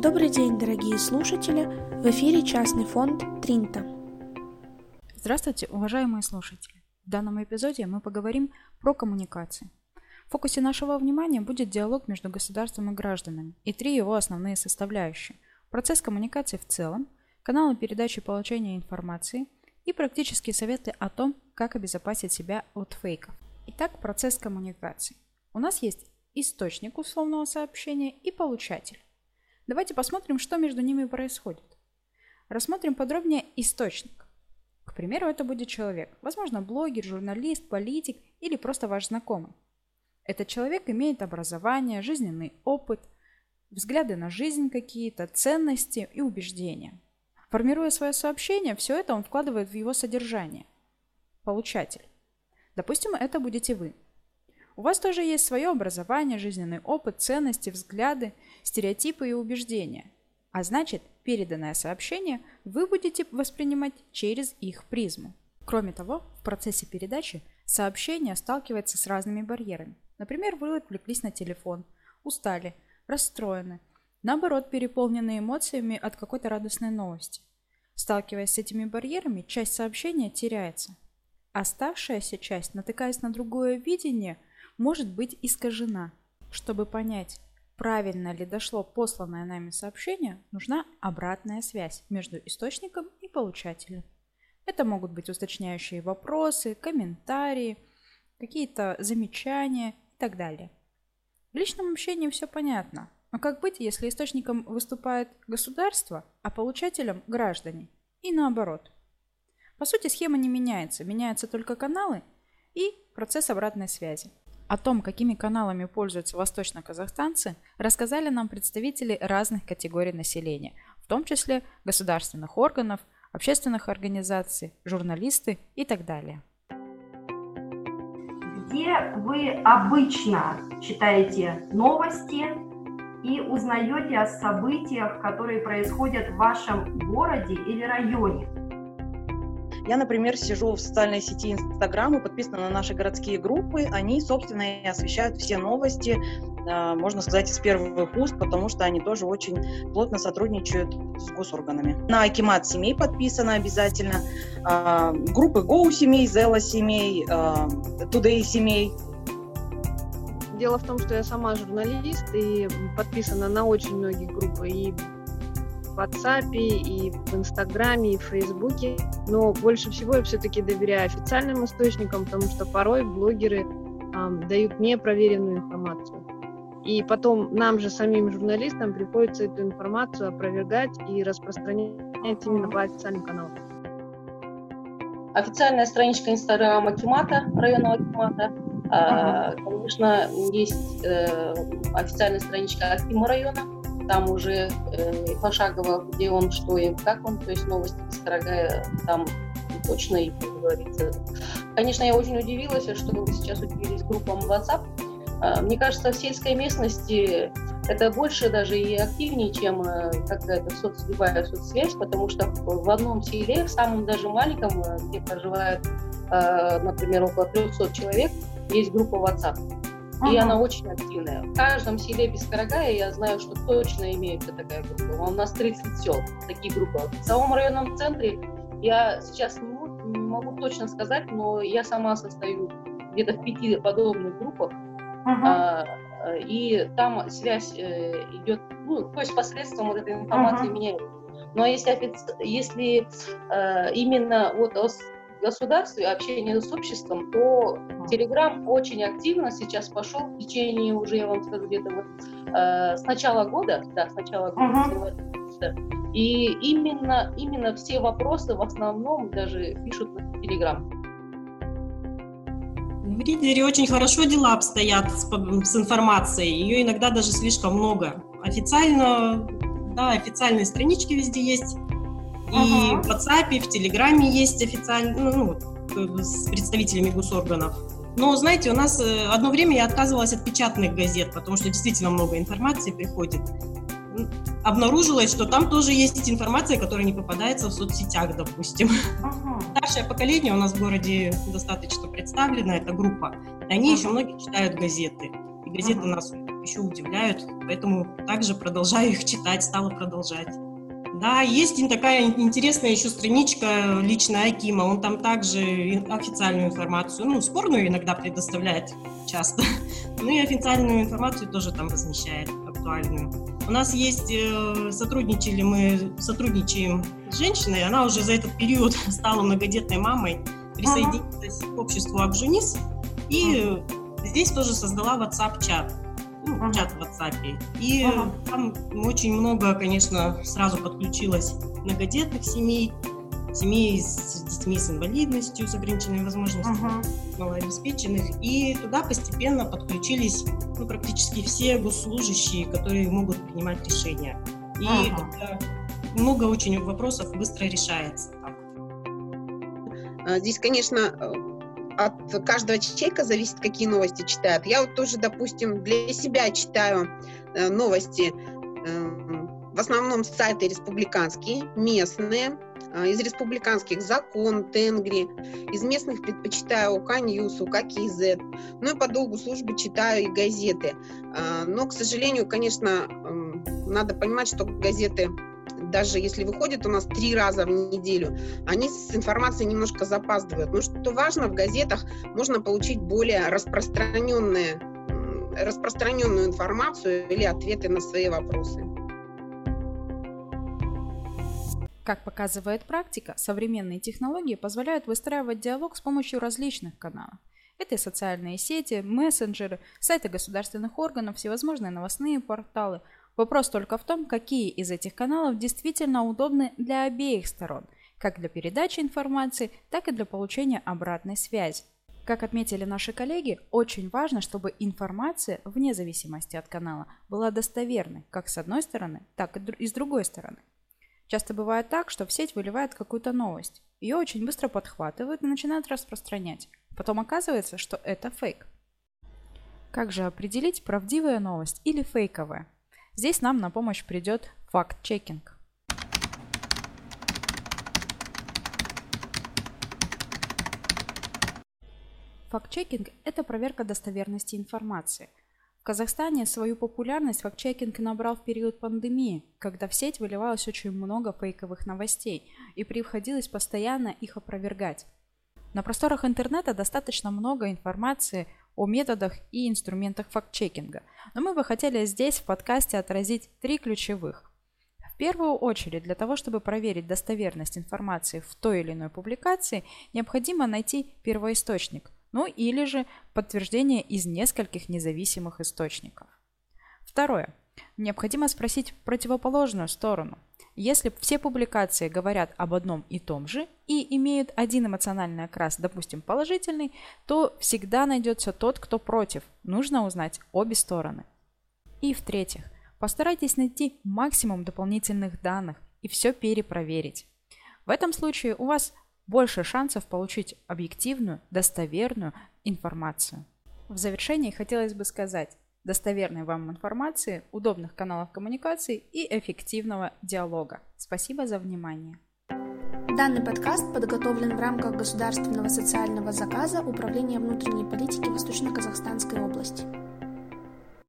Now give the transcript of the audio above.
Добрый день, дорогие слушатели! В эфире частный фонд Тринта. Здравствуйте, уважаемые слушатели! В данном эпизоде мы поговорим про коммуникации. В фокусе нашего внимания будет диалог между государством и гражданами и три его основные составляющие. Процесс коммуникации в целом, каналы передачи и получения информации и практические советы о том, как обезопасить себя от фейков. Итак, процесс коммуникации. У нас есть источник условного сообщения и получатель. Давайте посмотрим, что между ними происходит. Рассмотрим подробнее источник. К примеру, это будет человек, возможно, блогер, журналист, политик или просто ваш знакомый. Этот человек имеет образование, жизненный опыт, взгляды на жизнь какие-то, ценности и убеждения. Формируя свое сообщение, все это он вкладывает в его содержание. Получатель. Допустим, это будете вы – у вас тоже есть свое образование, жизненный опыт, ценности, взгляды, стереотипы и убеждения. А значит, переданное сообщение вы будете воспринимать через их призму. Кроме того, в процессе передачи сообщение сталкивается с разными барьерами. Например, вы отвлеклись на телефон, устали, расстроены, наоборот, переполнены эмоциями от какой-то радостной новости. Сталкиваясь с этими барьерами, часть сообщения теряется. Оставшаяся часть, натыкаясь на другое видение – может быть искажена. Чтобы понять, правильно ли дошло посланное нами сообщение, нужна обратная связь между источником и получателем. Это могут быть уточняющие вопросы, комментарии, какие-то замечания и так далее. В личном общении все понятно. Но как быть, если источником выступает государство, а получателем – граждане? И наоборот. По сути, схема не меняется, меняются только каналы и процесс обратной связи. О том, какими каналами пользуются восточно-казахстанцы, рассказали нам представители разных категорий населения, в том числе государственных органов, общественных организаций, журналисты и так далее. Где вы обычно читаете новости и узнаете о событиях, которые происходят в вашем городе или районе? Я, например, сижу в социальной сети Инстаграм и подписана на наши городские группы. Они, собственно, и освещают все новости, а, можно сказать, из первых уст, потому что они тоже очень плотно сотрудничают с госорганами. На Акимат семей подписано обязательно. А, группы Go семей, Zella семей, а, Today семей. Дело в том, что я сама журналист и подписана на очень многие группы и WhatsApp, и в Инстаграме, и в Фейсбуке. Но больше всего я все-таки доверяю официальным источникам, потому что порой блогеры э, дают непроверенную информацию. И потом нам же, самим журналистам, приходится эту информацию опровергать и распространять именно по официальным каналам. Официальная страничка Инстаграма Акимата, районного Акимата. А, конечно, есть э, официальная страничка Акима района, там уже э, пошагово, где он, что и как он, то есть новости Скорогая там точно и, говорится. Конечно, я очень удивилась, что вы сейчас удивились группам WhatsApp. А, мне кажется, в сельской местности это больше даже и активнее, чем э, какая-то соц, любая соцсвязь, потому что в одном селе, в самом даже маленьком, э, где проживает, э, например, около 300 человек, есть группа WhatsApp. Ага. И она очень активная. В каждом селе Бескорогая я знаю, что точно имеется такая группа. У нас 30 сел, такие группы. В самом районном центре я сейчас не могу, не могу точно сказать, но я сама состою где-то в пяти подобных группах. Ага. А, и там связь э, идет, ну, то есть посредством вот этой информации ага. меняется. Но если, если э, именно вот государстве, общение с обществом, то Telegram очень активно сейчас пошел в течение уже, я вам скажу, где-то вот э, с начала года, да, с начала года, uh-huh. и именно, именно все вопросы в основном даже пишут в Telegram. В Ридере очень хорошо дела обстоят с, с информацией, ее иногда даже слишком много. Официально, да, официальные странички везде есть, и в WhatsApp, и в Телеграме есть официально, ну, ну, с представителями госорганов. Но, знаете, у нас э, одно время я отказывалась от печатных газет, потому что действительно много информации приходит. Обнаружилось, что там тоже есть информация, которая не попадается в соцсетях, допустим. uh Старшее поколение у нас в городе достаточно представлено, это группа. И они uh еще многие читают газеты. И газеты uh нас еще удивляют, поэтому также продолжаю их читать, стала продолжать. Да, есть такая интересная еще страничка личная Акима, он там также официальную информацию, ну, спорную иногда предоставляет часто, ну и официальную информацию тоже там размещает, актуальную. У нас есть, э, сотрудничали мы, сотрудничаем с женщиной, она уже за этот период стала многодетной мамой, присоединилась ага. к обществу Абжунис и ага. здесь тоже создала WhatsApp-чат ну, чат в WhatsApp. И ага. там очень много, конечно, сразу подключилось многодетных семей, семей с детьми с инвалидностью, с ограниченными возможностями, ага. малообеспеченных. И туда постепенно подключились ну, практически все госслужащие, которые могут принимать решения. И ага. много очень вопросов быстро решается. А, здесь, конечно, от каждого человека зависит, какие новости читают. Я вот тоже, допустим, для себя читаю э, новости, э, в основном сайты республиканские, местные, э, из республиканских Закон, Тенгри, из местных предпочитаю YK News, YK KZ, ну и по долгу службы читаю и газеты. Но, к сожалению, конечно, надо понимать, что газеты даже если выходит у нас три раза в неделю, они с информацией немножко запаздывают. Но что важно, в газетах можно получить более распространенные, распространенную информацию или ответы на свои вопросы. Как показывает практика, современные технологии позволяют выстраивать диалог с помощью различных каналов. Это социальные сети, мессенджеры, сайты государственных органов, всевозможные новостные порталы, Вопрос только в том, какие из этих каналов действительно удобны для обеих сторон, как для передачи информации, так и для получения обратной связи. Как отметили наши коллеги, очень важно, чтобы информация, вне зависимости от канала, была достоверной как с одной стороны, так и с другой стороны. Часто бывает так, что в сеть выливают какую-то новость. Ее очень быстро подхватывают и начинают распространять. Потом оказывается, что это фейк. Как же определить, правдивая новость или фейковая? Здесь нам на помощь придет факт-чекинг. Факт-чекинг – это проверка достоверности информации. В Казахстане свою популярность факт-чекинг набрал в период пандемии, когда в сеть выливалось очень много фейковых новостей, и приходилось постоянно их опровергать. На просторах интернета достаточно много информации о методах и инструментах факт-чекинга, но мы бы хотели здесь в подкасте отразить три ключевых. В первую очередь, для того, чтобы проверить достоверность информации в той или иной публикации, необходимо найти первоисточник, ну или же подтверждение из нескольких независимых источников. Второе. Необходимо спросить противоположную сторону. Если все публикации говорят об одном и том же и имеют один эмоциональный окрас, допустим, положительный, то всегда найдется тот, кто против. Нужно узнать обе стороны. И в-третьих, постарайтесь найти максимум дополнительных данных и все перепроверить. В этом случае у вас больше шансов получить объективную, достоверную информацию. В завершении хотелось бы сказать, достоверной вам информации, удобных каналов коммуникации и эффективного диалога. Спасибо за внимание. Данный подкаст подготовлен в рамках государственного социального заказа Управления внутренней политики Восточно-Казахстанской области.